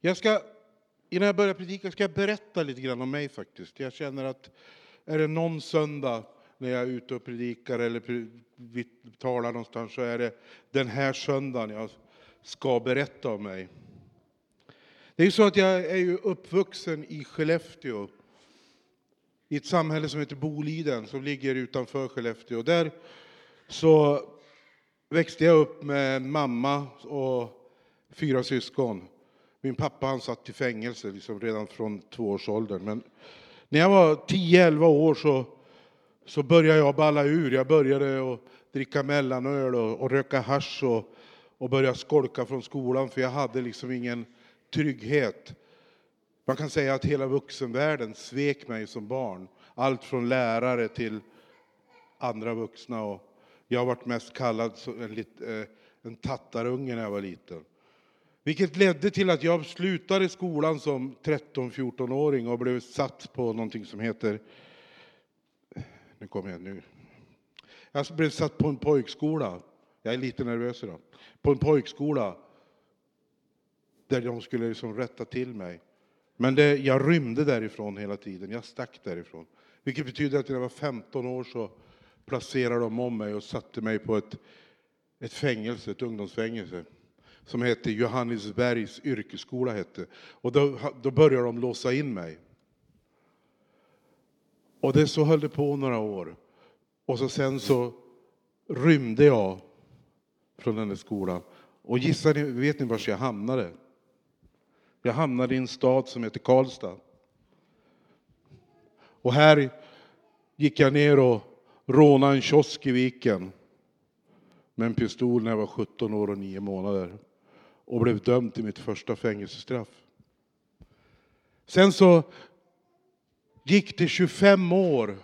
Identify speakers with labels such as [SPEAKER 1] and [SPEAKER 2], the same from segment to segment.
[SPEAKER 1] Jag ska, innan jag börjar predika ska jag berätta lite grann om mig faktiskt. Jag känner att är det någon söndag när jag är ute och predikar eller talar någonstans så är det den här söndagen jag ska berätta om mig. Det är ju så att jag är ju uppvuxen i Skellefteå, i ett samhälle som heter Boliden som ligger utanför Skellefteå. Där så växte jag upp med en mamma och fyra syskon. Min pappa han satt i fängelse liksom redan från tvåårsåldern. Men när jag var 10-11 år så, så började jag balla ur. Jag började att dricka mellanöl och, och röka hasch och, och börja skolka från skolan för jag hade liksom ingen trygghet. Man kan säga att hela vuxenvärlden svek mig som barn. Allt från lärare till andra vuxna. Och jag har varit mest kallad en, eh, en tattarunge när jag var liten. Vilket ledde till att jag slutade skolan som 13-14-åring och blev satt på någonting som heter... Nu kommer jag nu. Jag blev satt på en pojkskola. Jag är lite nervös idag. På en pojkskola där de skulle liksom rätta till mig. Men det, jag rymde därifrån hela tiden. Jag stack därifrån. Vilket betyder att när jag var 15 år så placerade de om mig och satte mig på ett, ett fängelse, ett ungdomsfängelse som hette Johannesbergs yrkesskola. Hette. Och då, då började de låsa in mig. Och det så höll det på några år. Och så sen så rymde jag från den där skolan. Och gissar ni, vet ni var jag hamnade? Jag hamnade i en stad som heter Karlstad. Och här gick jag ner och rånade en kiosk i Viken med en pistol när jag var 17 år och 9 månader och blev dömd till mitt första fängelsestraff. Sen så gick det 25 år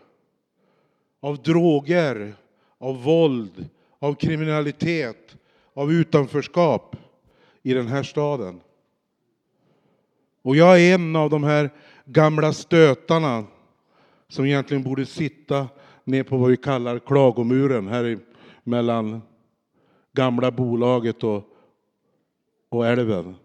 [SPEAKER 1] av droger, av våld, av kriminalitet, av utanförskap i den här staden. Och jag är en av de här gamla stötarna som egentligen borde sitta ner på vad vi kallar klagomuren här mellan gamla bolaget och och älven.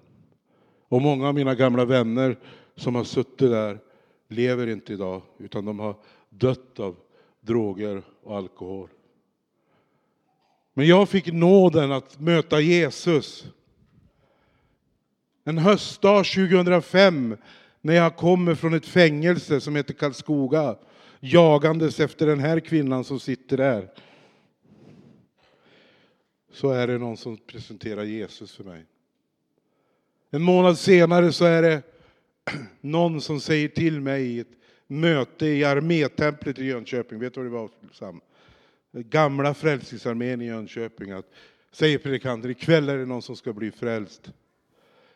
[SPEAKER 1] Och många av mina gamla vänner som har suttit där lever inte idag, utan de har dött av droger och alkohol. Men jag fick nåden att möta Jesus. En höstdag 2005 när jag kommer från ett fängelse som heter Karlskoga jagandes efter den här kvinnan som sitter där. Så är det någon som presenterar Jesus för mig. En månad senare så är det någon som säger till mig i ett möte i armétemplet i Jönköping, vet du vad det var Sam? Gamla Frälsningsarmén i Jönköping, att, säger predikanten, ikväll är det någon som ska bli frälst.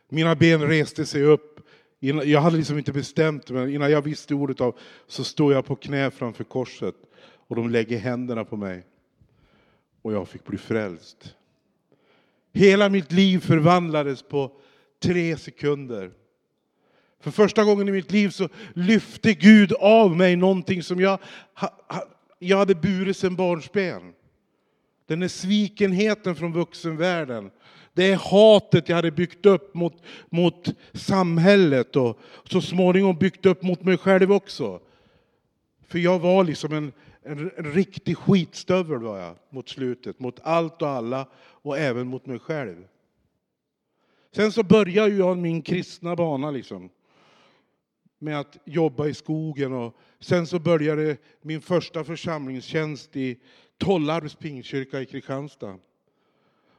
[SPEAKER 1] Mina ben reste sig upp, jag hade liksom inte bestämt men innan jag visste ordet av så står jag på knä framför korset och de lägger händerna på mig. Och jag fick bli frälst. Hela mitt liv förvandlades på tre sekunder. För första gången i mitt liv så lyfte Gud av mig någonting som jag, jag hade burit sedan barnsben. Den är svikenheten från vuxenvärlden. Det är hatet jag hade byggt upp mot, mot samhället och så småningom byggt upp mot mig själv också. För jag var liksom en, en, en riktig skitstövel var jag mot slutet, mot allt och alla och även mot mig själv. Sen så började jag min kristna bana liksom. Med att jobba i skogen och sen så började min första församlingstjänst i Tollarps pingstkyrka i Kristianstad.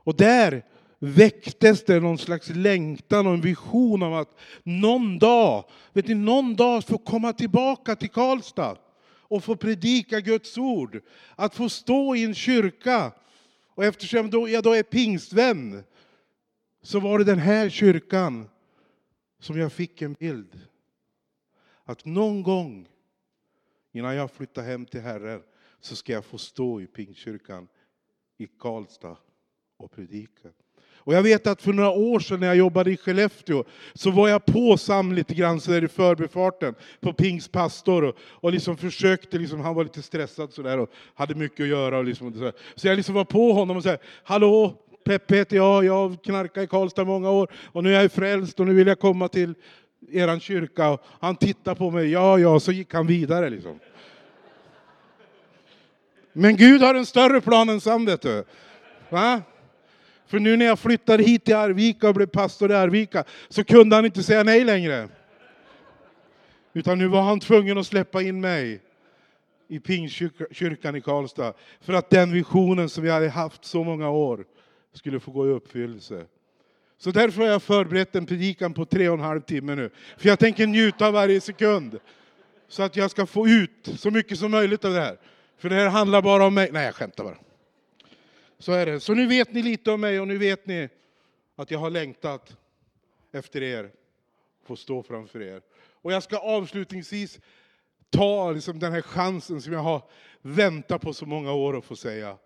[SPEAKER 1] Och där väcktes det någon slags längtan och en vision om att någon dag, vet ni, någon dag få komma tillbaka till Karlstad och få predika Guds ord. Att få stå i en kyrka. Och eftersom jag då är pingstvän så var det den här kyrkan som jag fick en bild. Att någon gång innan jag flyttar hem till Herren så ska jag få stå i Pingstkyrkan i Karlstad och predika. Och jag vet att för några år sedan när jag jobbade i Skellefteå så var jag på Sam lite grann så där i förbifarten på Pings pastor och, och liksom försökte, liksom, han var lite stressad sådär och hade mycket att göra. Och liksom, och så, så jag liksom var på honom och sa, hallå, Peppe heter jag, jag har knarkat i Karlstad i många år och nu är jag frälst och nu vill jag komma till eran kyrka. Och han tittar på mig, ja, ja, så gick han vidare liksom. Men Gud har en större plan än så, vet du. Va? För nu när jag flyttade hit till Arvika och blev pastor i Arvika så kunde han inte säga nej längre. Utan nu var han tvungen att släppa in mig i Pingstkyrkan i Karlstad. För att den visionen som vi hade haft så många år skulle få gå i uppfyllelse. Så därför har jag förberett en predikan på tre och en halv timme nu. För jag tänker njuta av varje sekund. Så att jag ska få ut så mycket som möjligt av det här. För det här handlar bara om mig. Nej, jag skämtar bara. Så är det. Så nu vet ni lite om mig och nu vet ni att jag har längtat efter er. Få stå framför er. Och jag ska avslutningsvis ta liksom den här chansen som jag har väntat på så många år att få säga.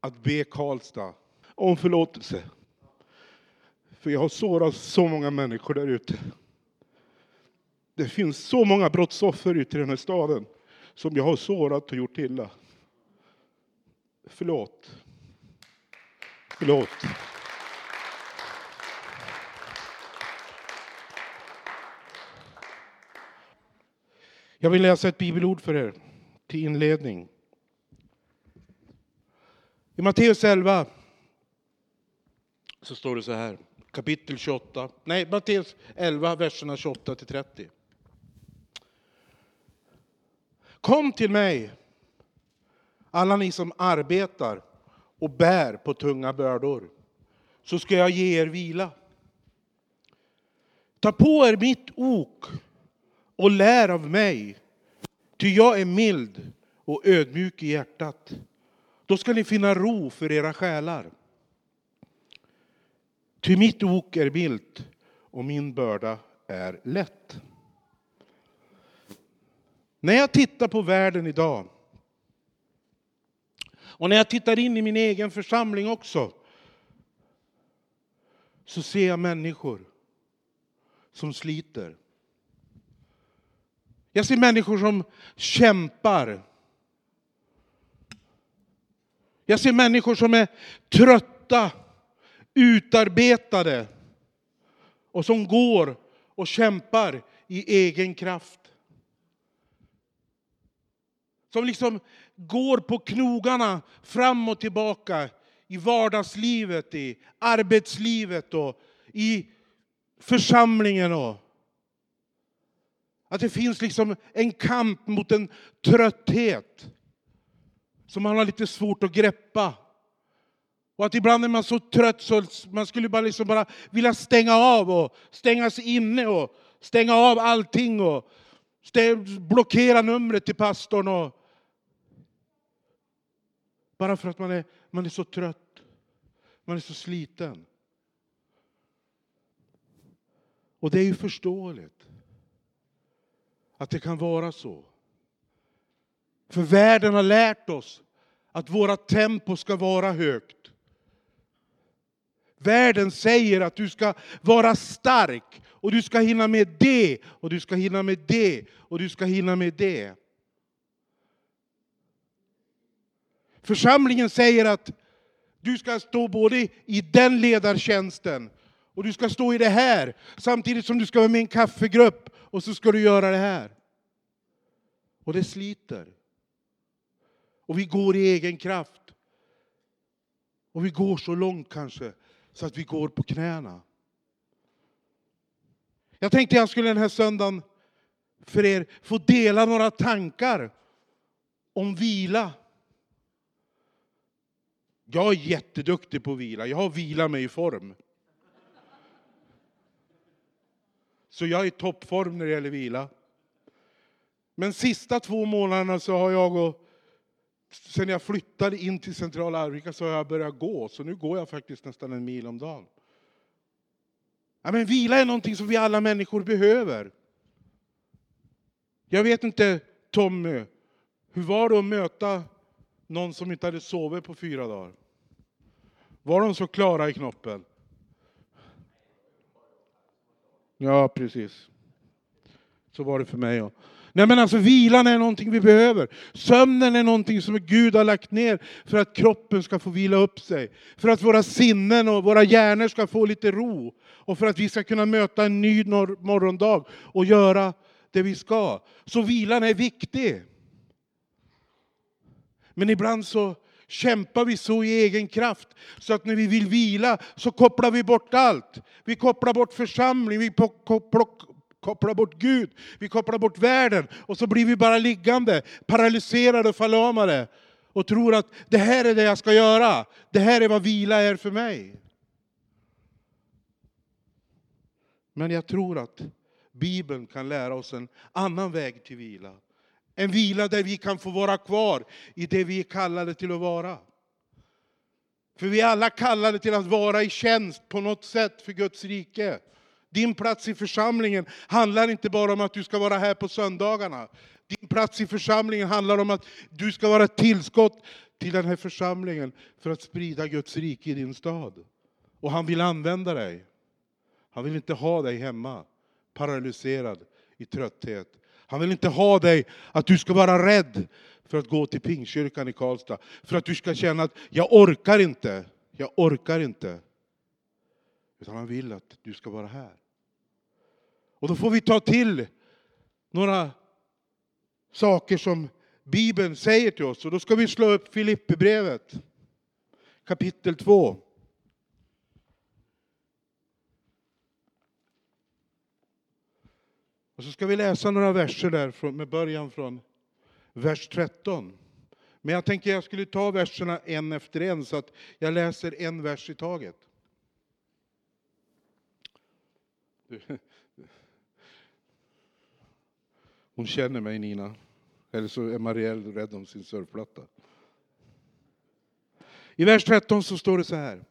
[SPEAKER 1] Att be Karlstad om förlåtelse. För jag har sårat så många människor där ute. Det finns så många brottsoffer ute i den här staden som jag har sårat och gjort illa. Förlåt. Förlåt. Jag vill läsa ett bibelord för er till inledning. I Matteus 11 så står det så här, kapitel 28, nej Matteus 11, verserna 28 till 30. Kom till mig, alla ni som arbetar och bär på tunga bördor, så ska jag ge er vila. Ta på er mitt ok och lär av mig, ty jag är mild och ödmjuk i hjärtat. Då ska ni finna ro för era själar. Ty mitt ok är milt och min börda är lätt. När jag tittar på världen idag och när jag tittar in i min egen församling också så ser jag människor som sliter. Jag ser människor som kämpar. Jag ser människor som är trötta, utarbetade och som går och kämpar i egen kraft. Som liksom går på knogarna fram och tillbaka i vardagslivet, i arbetslivet och i församlingen. Och att det finns liksom en kamp mot en trötthet som man har lite svårt att greppa. Och att ibland är man så trött så man skulle bara, liksom bara vilja stänga av och stänga sig inne och stänga av allting och blockera numret till pastorn. Och bara för att man är, man är så trött, man är så sliten. Och det är ju förståeligt att det kan vara så. För världen har lärt oss att våra tempo ska vara högt. Världen säger att du ska vara stark och du ska hinna med det och du ska hinna med det och du ska hinna med det. Församlingen säger att du ska stå både i den ledartjänsten och du ska stå i det här samtidigt som du ska vara med i en kaffegrupp och så ska du göra det här. Och det sliter. Och vi går i egen kraft. Och vi går så långt kanske så att vi går på knäna. Jag tänkte jag skulle den här söndagen för er få dela några tankar om vila. Jag är jätteduktig på att vila. Jag har vilat mig i form. Så jag är i toppform när det gäller vila. Men sista två månaderna så har jag och Sen jag flyttade in till centrala Arvika så har jag börjat gå, så nu går jag faktiskt nästan en mil om dagen. Ja, men vila är någonting som vi alla människor behöver. Jag vet inte, Tommy, hur var det att möta någon som inte hade sovit på fyra dagar? Var de så klara i knoppen? Ja, precis. Så var det för mig. Nej men alltså vilan är någonting vi behöver. Sömnen är någonting som Gud har lagt ner för att kroppen ska få vila upp sig. För att våra sinnen och våra hjärnor ska få lite ro. Och för att vi ska kunna möta en ny morgondag och göra det vi ska. Så vilan är viktig. Men ibland så kämpar vi så i egen kraft så att när vi vill vila så kopplar vi bort allt. Vi kopplar bort församling, vi kopplar bort Gud, vi kopplar bort världen och så blir vi bara liggande, paralyserade och förlamade och tror att det här är det jag ska göra. Det här är vad vila är för mig. Men jag tror att Bibeln kan lära oss en annan väg till vila. En vila där vi kan få vara kvar i det vi är kallade till att vara. För vi är alla kallade till att vara i tjänst på något sätt för Guds rike. Din plats i församlingen handlar inte bara om att du ska vara här på söndagarna. Din plats i församlingen handlar om att du ska vara ett tillskott till den här församlingen för att sprida Guds rike i din stad. Och han vill använda dig. Han vill inte ha dig hemma, paralyserad i trötthet. Han vill inte ha dig att du ska vara rädd för att gå till Pingkyrkan i Karlstad. För att du ska känna att jag orkar inte, jag orkar inte. Utan han vill att du ska vara här. Och då får vi ta till några saker som Bibeln säger till oss. Och då ska vi slå upp Filipperbrevet kapitel 2. Och så ska vi läsa några verser där med början från vers 13. Men jag tänker jag skulle ta verserna en efter en så att jag läser en vers i taget. Hon känner mig Nina. Eller så är Marielle rädd om sin surfplatta. I vers 13 så står det så här.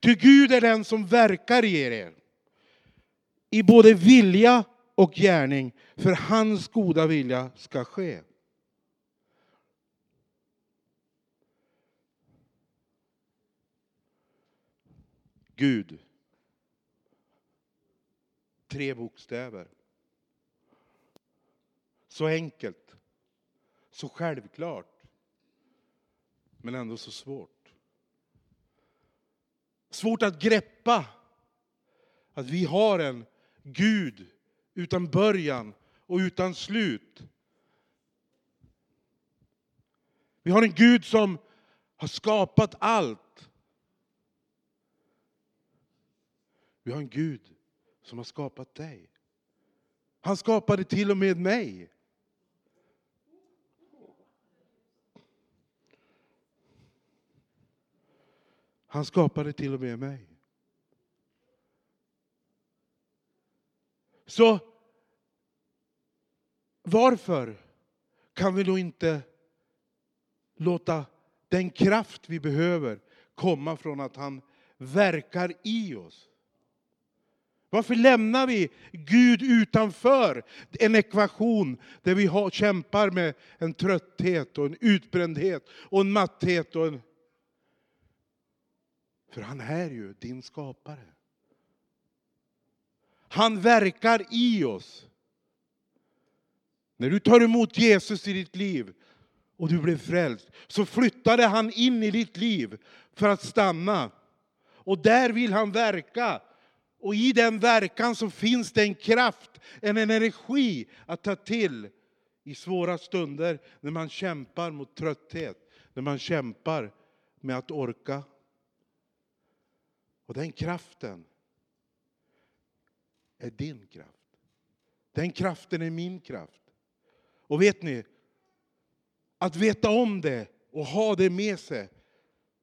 [SPEAKER 1] Ty Gud är den som verkar i er, i både vilja och gärning, för hans goda vilja ska ske. Gud. Tre bokstäver. Så enkelt, så självklart, men ändå så svårt. Svårt att greppa att vi har en Gud utan början och utan slut. Vi har en Gud som har skapat allt. Vi har en Gud som har skapat dig. Han skapade till och med mig. Han skapade till och med mig. Så varför kan vi då inte låta den kraft vi behöver komma från att han verkar i oss? Varför lämnar vi Gud utanför en ekvation där vi har, kämpar med en trötthet och en utbrändhet och en matthet och en för han är ju din skapare. Han verkar i oss. När du tar emot Jesus i ditt liv och du blev frälst, så flyttade han in i ditt liv för att stanna. Och där vill han verka. Och i den verkan så finns det en kraft, en energi att ta till i svåra stunder när man kämpar mot trötthet, när man kämpar med att orka och den kraften är din kraft. Den kraften är min kraft. Och vet ni, att veta om det och ha det med sig,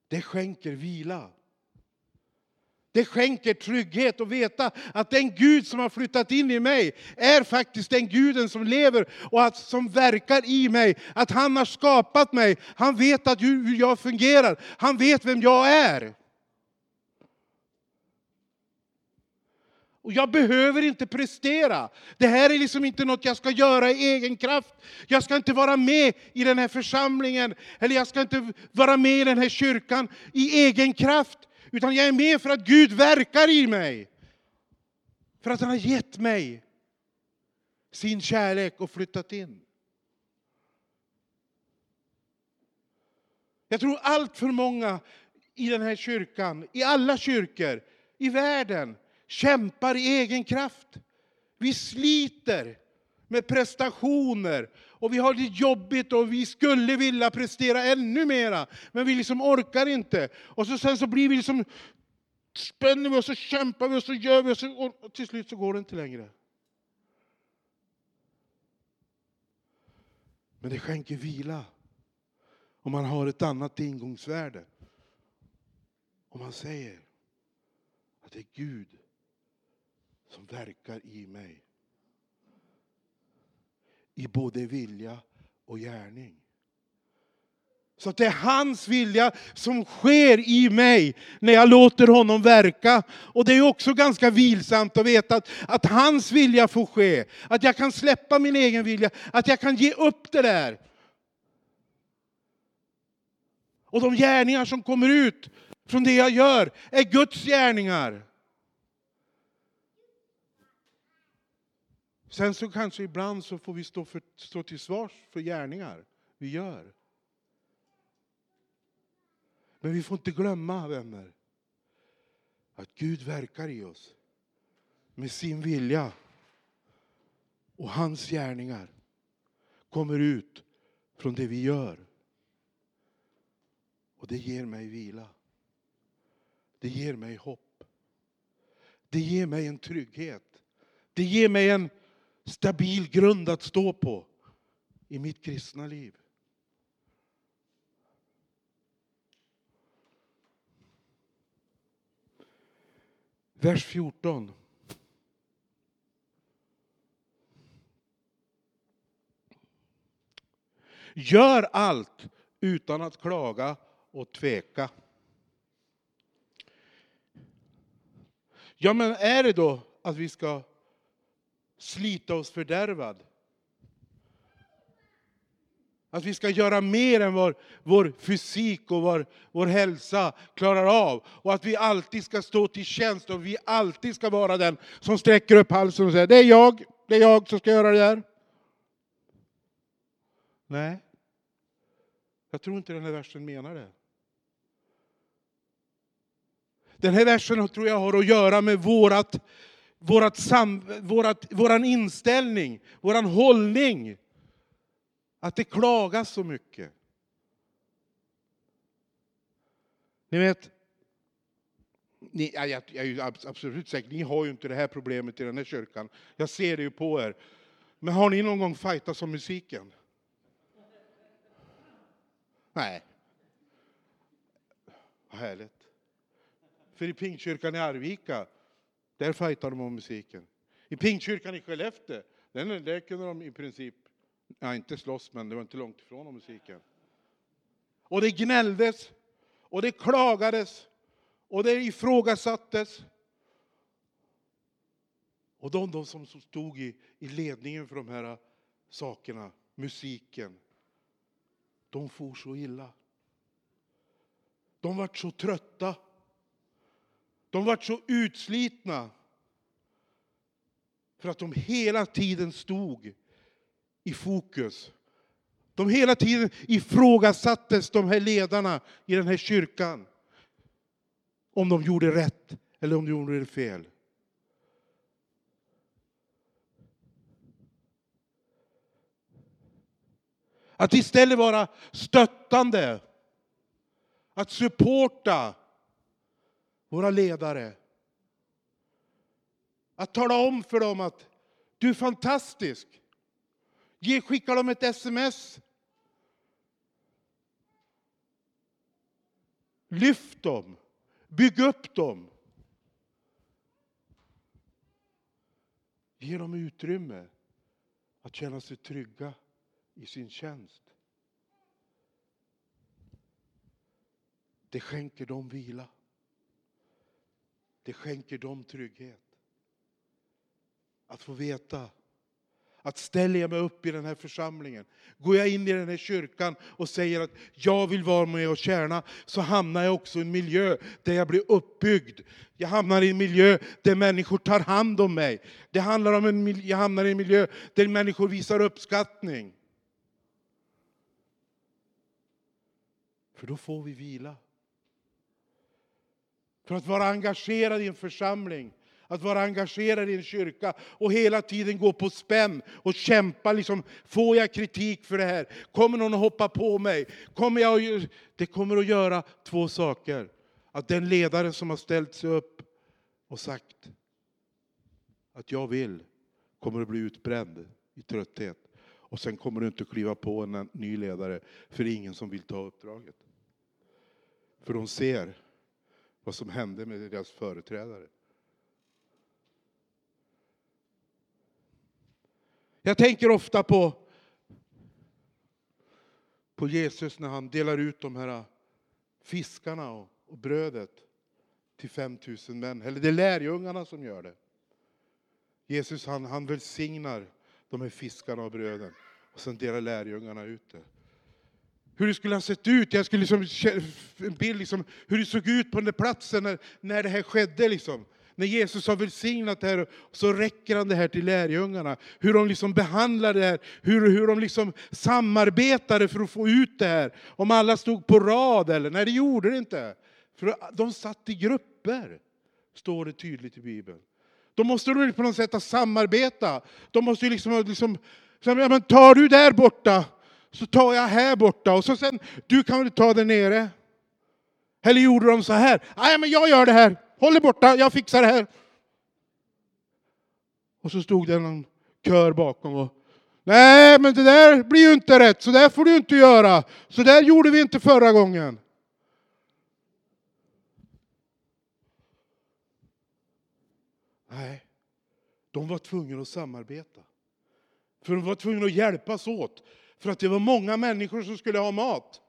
[SPEAKER 1] det skänker vila. Det skänker trygghet att veta att den Gud som har flyttat in i mig är faktiskt den guden som lever och att, som verkar i mig. Att han har skapat mig. Han vet att hur jag fungerar. Han vet vem jag är. Och jag behöver inte prestera. Det här är liksom inte något jag ska göra i egen kraft. Jag ska inte vara med i den här församlingen, eller jag ska inte vara med i den här kyrkan i egen kraft. Utan jag är med för att Gud verkar i mig. För att han har gett mig sin kärlek och flyttat in. Jag tror allt för många i den här kyrkan, i alla kyrkor, i världen, kämpar i egen kraft. Vi sliter med prestationer och vi har det jobbigt och vi skulle vilja prestera ännu mera, men vi liksom orkar inte. Och så, sen så blir vi liksom, spänner vi och kämpar vi och så gör vi och, så, och till slut så går det inte längre. Men det skänker vila om man har ett annat ingångsvärde. Om man säger att det är Gud som verkar i mig. I både vilja och gärning. Så att det är hans vilja som sker i mig när jag låter honom verka. Och det är också ganska vilsamt att veta att, att hans vilja får ske. Att jag kan släppa min egen vilja, att jag kan ge upp det där. Och de gärningar som kommer ut från det jag gör är Guds gärningar. Sen så kanske ibland så får vi stå, för, stå till svars för gärningar vi gör. Men vi får inte glömma, vänner, att Gud verkar i oss med sin vilja. Och hans gärningar kommer ut från det vi gör. Och det ger mig vila. Det ger mig hopp. Det ger mig en trygghet. Det ger mig en stabil grund att stå på i mitt kristna liv. Vers 14. Gör allt utan att klaga och tveka. Ja, men är det då att vi ska slita oss fördärvad? Att vi ska göra mer än vad vår fysik och vår, vår hälsa klarar av. Och att vi alltid ska stå till tjänst och vi alltid ska vara den som sträcker upp halsen och säger det är jag, det är jag som ska göra det där. Nej, jag tror inte den här versen menar det. Den här versen tror jag har att göra med vårat, vårat sam, vårat, våran inställning, våran hållning. Att det klagas så mycket. Ni vet, ni, jag, jag är ju absolut säker, ni har ju inte det här problemet i den här kyrkan. Jag ser det ju på er. Men har ni någon gång fightat om musiken? Nej. Vad härligt. För i Pingstkyrkan i Arvika, där fajtade de om musiken. I Pingstkyrkan i Skellefteå, den, där kunde de i princip, ja, inte slåss, men det var inte långt ifrån om musiken. Och det gnälldes, och det klagades, och det ifrågasattes. Och de, de som stod i, i ledningen för de här äh, sakerna, musiken, de for så illa. De var så trötta. De var så utslitna för att de hela tiden stod i fokus. De hela tiden ifrågasattes, de här ledarna i den här kyrkan. Om de gjorde rätt eller om de gjorde fel. Att istället vara stöttande, att supporta, våra ledare. Att tala om för dem att du är fantastisk. Ge, skicka dem ett sms. Lyft dem. Bygg upp dem. Ge dem utrymme att känna sig trygga i sin tjänst. Det skänker dem vila. Det skänker dem trygghet. Att få veta Att ställer jag mig upp i den här församlingen, går jag in i den här kyrkan och säger att jag vill vara med och tjäna, så hamnar jag också i en miljö där jag blir uppbyggd. Jag hamnar i en miljö där människor tar hand om mig. Det handlar om en, jag hamnar i en miljö där människor visar uppskattning. För då får vi vila. För att vara engagerad i en församling, att vara engagerad i en kyrka och hela tiden gå på spänn och kämpa. Liksom, får jag kritik för det här? Kommer någon att hoppa på mig? Kommer jag det kommer att göra två saker. Att den ledare som har ställt sig upp och sagt att jag vill, kommer att bli utbränd i trötthet. Och sen kommer du inte att kliva på en ny ledare, för det är ingen som vill ta uppdraget. För de ser vad som hände med deras företrädare. Jag tänker ofta på, på Jesus när han delar ut de här fiskarna och, och brödet till 5000 män. Eller det är lärjungarna som gör det. Jesus han, han välsignar de här fiskarna och bröden och sen delar lärjungarna ut det hur det skulle ha sett ut. Jag skulle liksom, en bild liksom, hur det såg ut på den där platsen när, när det här skedde. Liksom. När Jesus har välsignat det här så räcker han det här till lärjungarna. Hur de liksom behandlar det här, hur, hur de liksom samarbetade för att få ut det här. Om alla stod på rad eller, nej det gjorde det inte. För de satt i grupper, står det tydligt i Bibeln. Då måste de på något sätt samarbeta. De måste liksom, liksom ja, men tar du där borta, så tar jag här borta och så sen, du kan väl ta det nere? Eller gjorde de så här? Nej, men jag gör det här. Håll det borta, jag fixar det här. Och så stod det någon kör bakom och Nej, men det där blir ju inte rätt, så där får du inte göra. Så där gjorde vi inte förra gången. Nej, de var tvungna att samarbeta. För de var tvungna att hjälpas åt. För att det var många människor som skulle ha mat.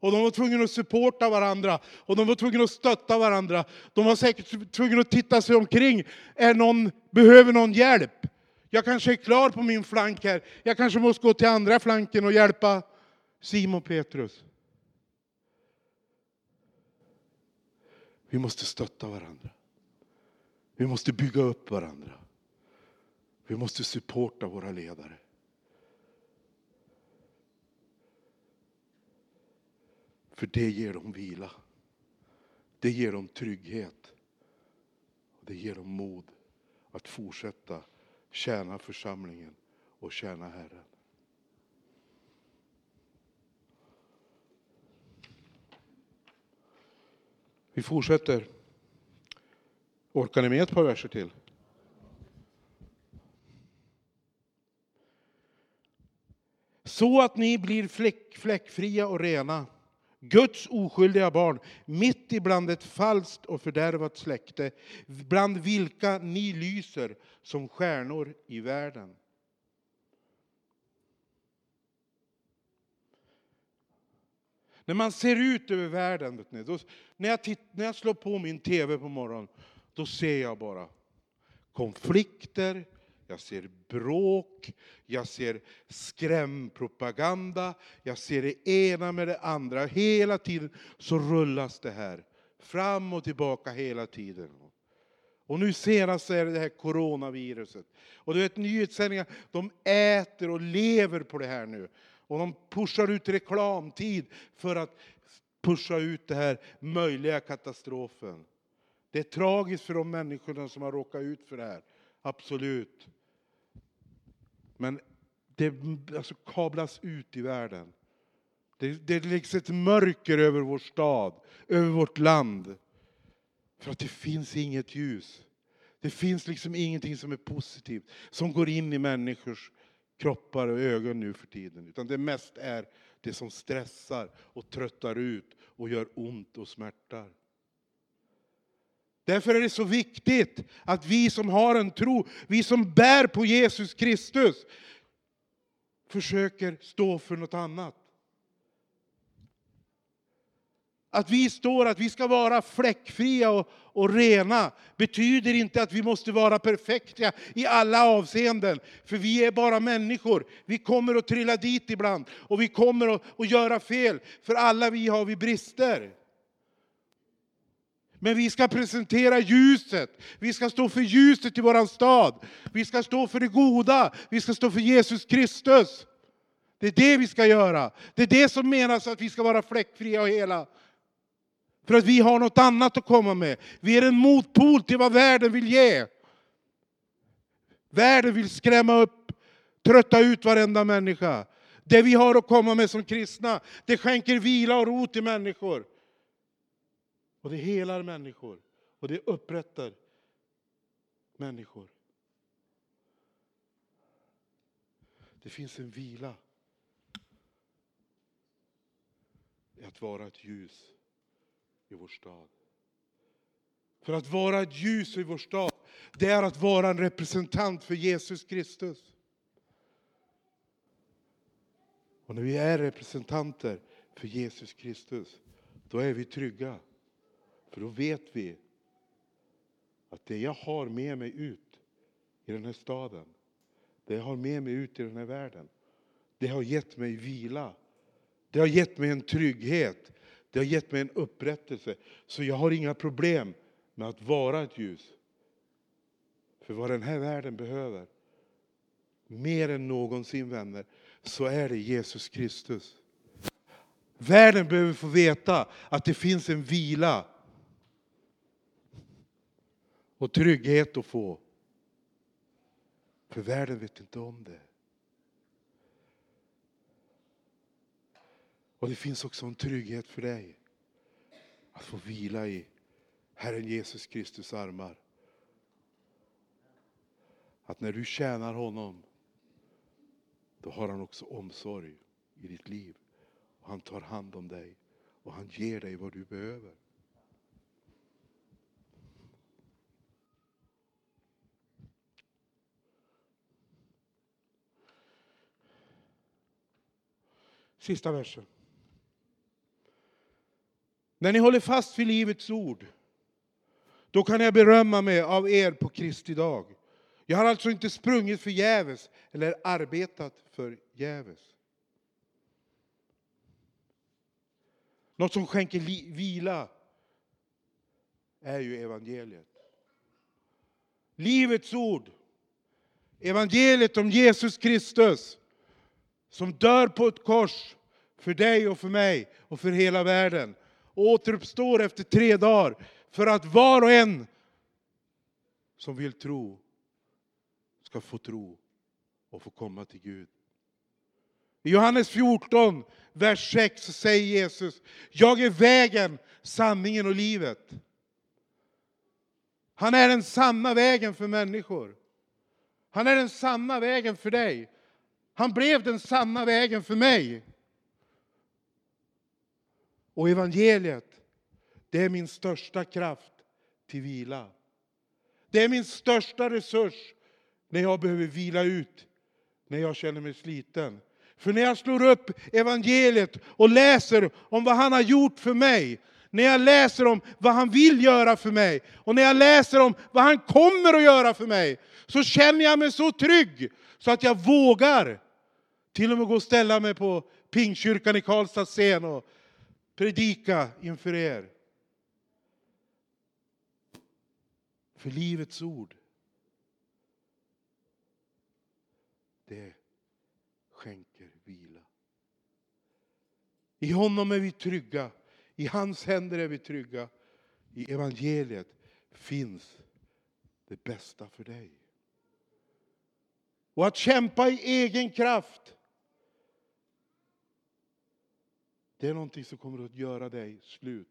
[SPEAKER 1] Och de var tvungna att supporta varandra, och de var tvungna att stötta varandra. De var säkert tvungna att titta sig omkring. Är någon, behöver någon hjälp? Jag kanske är klar på min flank här. Jag kanske måste gå till andra flanken och hjälpa Simon Petrus. Vi måste stötta varandra. Vi måste bygga upp varandra. Vi måste supporta våra ledare. För det ger dem vila. Det ger dem trygghet. Det ger dem mod att fortsätta tjäna församlingen och tjäna Herren. Vi fortsätter. Orkar ni med ett par verser till? Så att ni blir fläck, fläckfria och rena Guds oskyldiga barn, mitt ibland ett falskt och fördärvat släkte, bland vilka ni lyser som stjärnor i världen. När man ser ut över världen, ni, då, när, jag titt, när jag slår på min TV på morgonen, då ser jag bara konflikter, jag ser bråk, jag ser skrämpropaganda, jag ser det ena med det andra. Hela tiden så rullas det här. Fram och tillbaka hela tiden. Och nu senast är det det här coronaviruset. Och du vet nyhetssändningar, de äter och lever på det här nu. Och de pushar ut reklamtid för att pusha ut den här möjliga katastrofen. Det är tragiskt för de människorna som har råkat ut för det här. Absolut. Men det alltså kablas ut i världen. Det, det läggs ett mörker över vår stad, över vårt land. För att det finns inget ljus. Det finns liksom ingenting som är positivt, som går in i människors kroppar och ögon nu för tiden. Utan det mest är det som stressar och tröttar ut och gör ont och smärtar. Därför är det så viktigt att vi som har en tro, vi som bär på Jesus Kristus, försöker stå för något annat. Att vi står att vi ska vara fläckfria och, och rena betyder inte att vi måste vara perfekta i alla avseenden. För vi är bara människor. Vi kommer att trilla dit ibland och vi kommer att, att göra fel. För alla vi har vi brister. Men vi ska presentera ljuset. Vi ska stå för ljuset i våran stad. Vi ska stå för det goda. Vi ska stå för Jesus Kristus. Det är det vi ska göra. Det är det som menas att vi ska vara fläckfria och hela. För att vi har något annat att komma med. Vi är en motpol till vad världen vill ge. Världen vill skrämma upp, trötta ut varenda människa. Det vi har att komma med som kristna, det skänker vila och ro till människor. Och det helar människor. Och det upprättar människor. Det finns en vila i att vara ett ljus i vår stad. För att vara ett ljus i vår stad, det är att vara en representant för Jesus Kristus. Och när vi är representanter för Jesus Kristus, då är vi trygga. För då vet vi att det jag har med mig ut i den här staden, det jag har med mig ut i den här världen, det har gett mig vila. Det har gett mig en trygghet. Det har gett mig en upprättelse. Så jag har inga problem med att vara ett ljus. För vad den här världen behöver, mer än någonsin vänner, så är det Jesus Kristus. Världen behöver få veta att det finns en vila och trygghet att få. För världen vet inte om det. Och det finns också en trygghet för dig. Att få vila i Herren Jesus Kristus armar. Att när du tjänar honom, då har han också omsorg i ditt liv. Och han tar hand om dig och han ger dig vad du behöver. Sista versen. När ni håller fast vid livets ord, då kan jag berömma mig av er på Kristi dag. Jag har alltså inte sprungit förgäves eller arbetat förgäves. Något som skänker vila är ju evangeliet. Livets ord, evangeliet om Jesus Kristus som dör på ett kors för dig och för mig och för hela världen och återuppstår efter tre dagar för att var och en som vill tro ska få tro och få komma till Gud. I Johannes 14, vers 6 säger Jesus, jag är vägen, sanningen och livet. Han är den sanna vägen för människor. Han är den sanna vägen för dig. Han blev den sanna vägen för mig. Och evangeliet, det är min största kraft till vila. Det är min största resurs när jag behöver vila ut, när jag känner mig sliten. För när jag slår upp evangeliet och läser om vad han har gjort för mig, när jag läser om vad han vill göra för mig och när jag läser om vad han kommer att göra för mig, så känner jag mig så trygg så att jag vågar till och med gå och ställa mig på Pingkyrkan i Karlstad scen och predika inför er. För livets ord, det skänker vila. I honom är vi trygga, i hans händer är vi trygga. I evangeliet finns det bästa för dig. Och att kämpa i egen kraft, det är någonting som kommer att göra dig slut.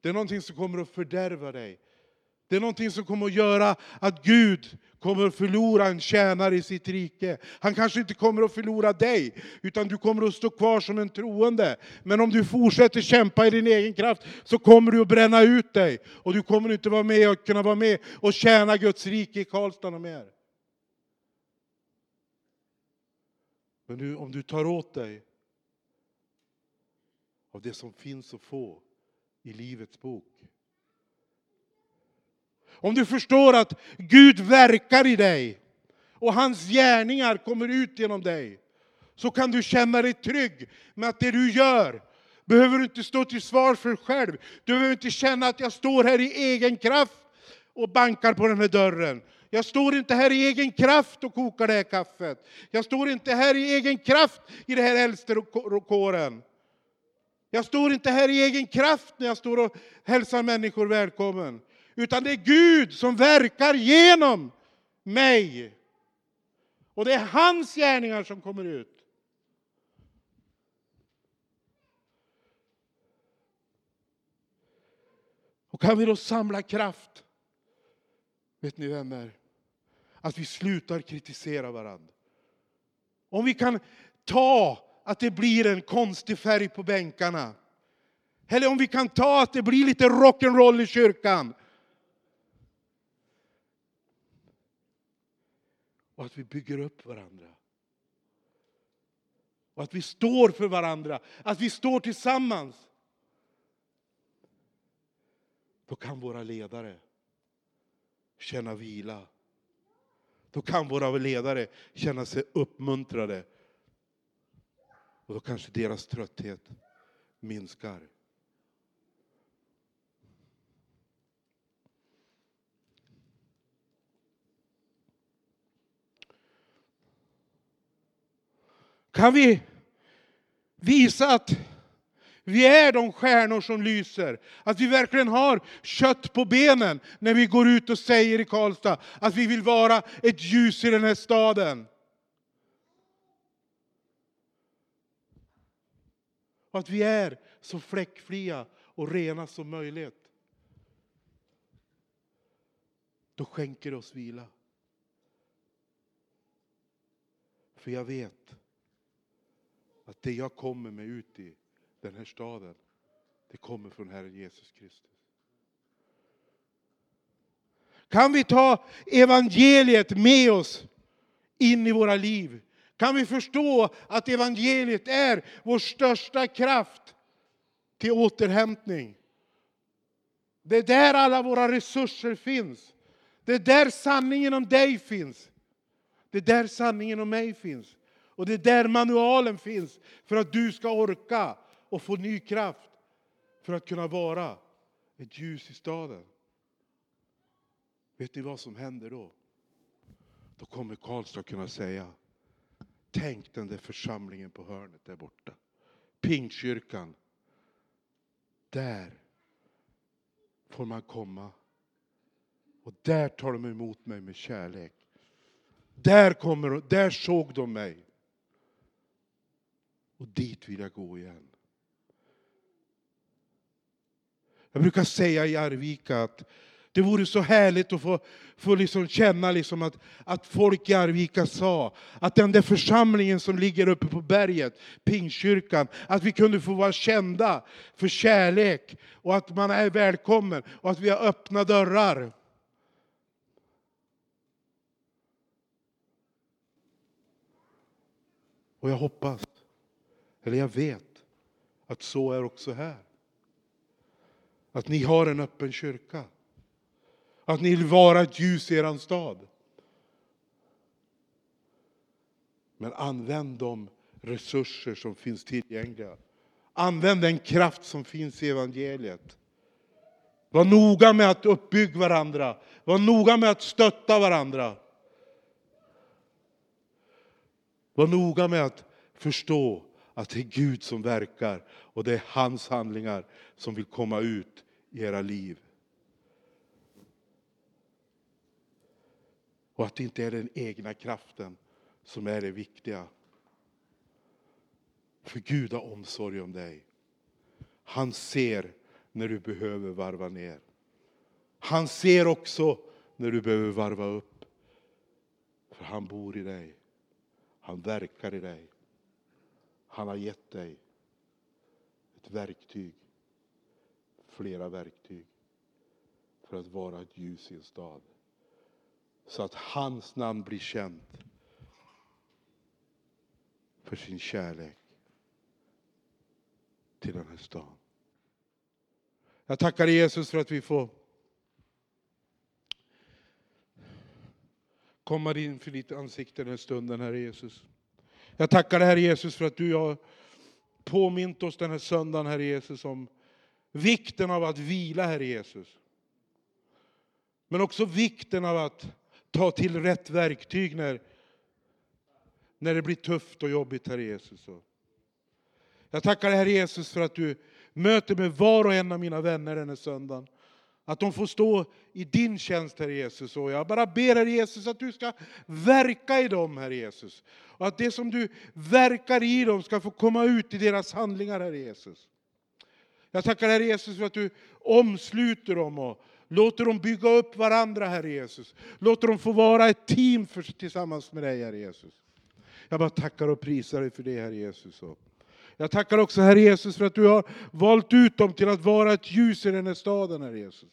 [SPEAKER 1] Det är någonting som kommer att fördärva dig. Det är någonting som kommer att göra att Gud kommer att förlora en tjänare i sitt rike. Han kanske inte kommer att förlora dig, utan du kommer att stå kvar som en troende. Men om du fortsätter kämpa i din egen kraft så kommer du att bränna ut dig. Och du kommer inte vara med och kunna vara med och tjäna Guds rike i Karlstad mer. Men du, om du tar åt dig av det som finns att få i Livets bok. Om du förstår att Gud verkar i dig och hans gärningar kommer ut genom dig, så kan du känna dig trygg med att det du gör behöver du inte stå till svar för själv. Du behöver inte känna att jag står här i egen kraft och bankar på den här dörren. Jag står inte här i egen kraft och kokar det här kaffet. Jag står inte här i egen kraft i det här äldstekåren. Jag står inte här i egen kraft när jag står och hälsar människor välkommen. Utan det är Gud som verkar genom mig. Och det är hans gärningar som kommer ut. Och kan vi då samla kraft, vet ni vänner, att vi slutar kritisera varandra. Om vi kan ta att det blir en konstig färg på bänkarna. Eller om vi kan ta att det blir lite rock'n'roll i kyrkan. Och att vi bygger upp varandra. Och att vi står för varandra, att vi står tillsammans. Då kan våra ledare känna vila. Då kan våra ledare känna sig uppmuntrade. Och då kanske deras trötthet minskar. Kan vi visa att vi är de stjärnor som lyser. Att vi verkligen har kött på benen när vi går ut och säger i Karlstad att vi vill vara ett ljus i den här staden. Och att vi är så fläckfria och rena som möjligt. Då skänker det oss vila. För jag vet att det jag kommer med ut i den här staden, det kommer från Herren Jesus Kristus. Kan vi ta evangeliet med oss in i våra liv? Kan vi förstå att evangeliet är vår största kraft till återhämtning? Det är där alla våra resurser finns. Det är där sanningen om dig finns. Det är där sanningen om mig finns. Och det är där manualen finns för att du ska orka och få ny kraft för att kunna vara ett ljus i staden. Vet ni vad som händer då? Då kommer Karlstad kunna säga, tänk den där församlingen på hörnet där borta. Pingstkyrkan. Där får man komma. Och där tar de emot mig med kärlek. Där, kommer, där såg de mig. Och dit vill jag gå igen. Jag brukar säga i Arvika att det vore så härligt att få, få liksom känna liksom att, att folk i Arvika sa att den där församlingen som ligger uppe på berget, Pingstkyrkan, att vi kunde få vara kända för kärlek och att man är välkommen och att vi har öppna dörrar. Och jag hoppas, eller jag vet, att så är också här. Att ni har en öppen kyrka. Att ni vill vara ett ljus i er stad. Men använd de resurser som finns tillgängliga. Använd den kraft som finns i evangeliet. Var noga med att uppbygga varandra. Var noga med att stötta varandra. Var noga med att förstå att det är Gud som verkar och det är hans handlingar som vill komma ut i era liv. Och att det inte är den egna kraften som är det viktiga. För Gud har omsorg om dig. Han ser när du behöver varva ner. Han ser också när du behöver varva upp. För han bor i dig. Han verkar i dig. Han har gett dig ett verktyg flera verktyg för att vara ett ljus i en stad. Så att hans namn blir känt för sin kärlek till den här staden. Jag tackar Jesus för att vi får komma inför ditt ansikte den här stunden, Herre Jesus. Jag tackar dig, Herre Jesus, för att du har påmint oss den här söndagen, Herre Jesus, om vikten av att vila, Herre Jesus. Men också vikten av att ta till rätt verktyg när, när det blir tufft och jobbigt, Herre Jesus. Jag tackar dig, Herre Jesus, för att du möter med var och en av mina vänner den här söndagen. Att de får stå i din tjänst, Herre Jesus. Och jag bara ber, Herre Jesus, att du ska verka i dem, Herre Jesus. Och att det som du verkar i dem ska få komma ut i deras handlingar, Herre Jesus. Jag tackar Herre Jesus för att du omsluter dem och låter dem bygga upp varandra, Herre Jesus. Låter dem få vara ett team för, tillsammans med dig, Herre Jesus. Jag bara tackar och prisar dig för det, Herre Jesus. Jag tackar också, Herre Jesus, för att du har valt ut dem till att vara ett ljus i den här staden, Herre Jesus.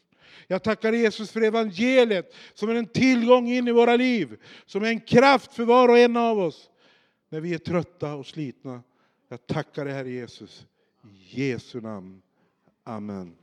[SPEAKER 1] Jag tackar Jesus för evangeliet som är en tillgång in i våra liv, som är en kraft för var och en av oss när vi är trötta och slitna. Jag tackar dig, Herre Jesus. I Jesu namn. Amen.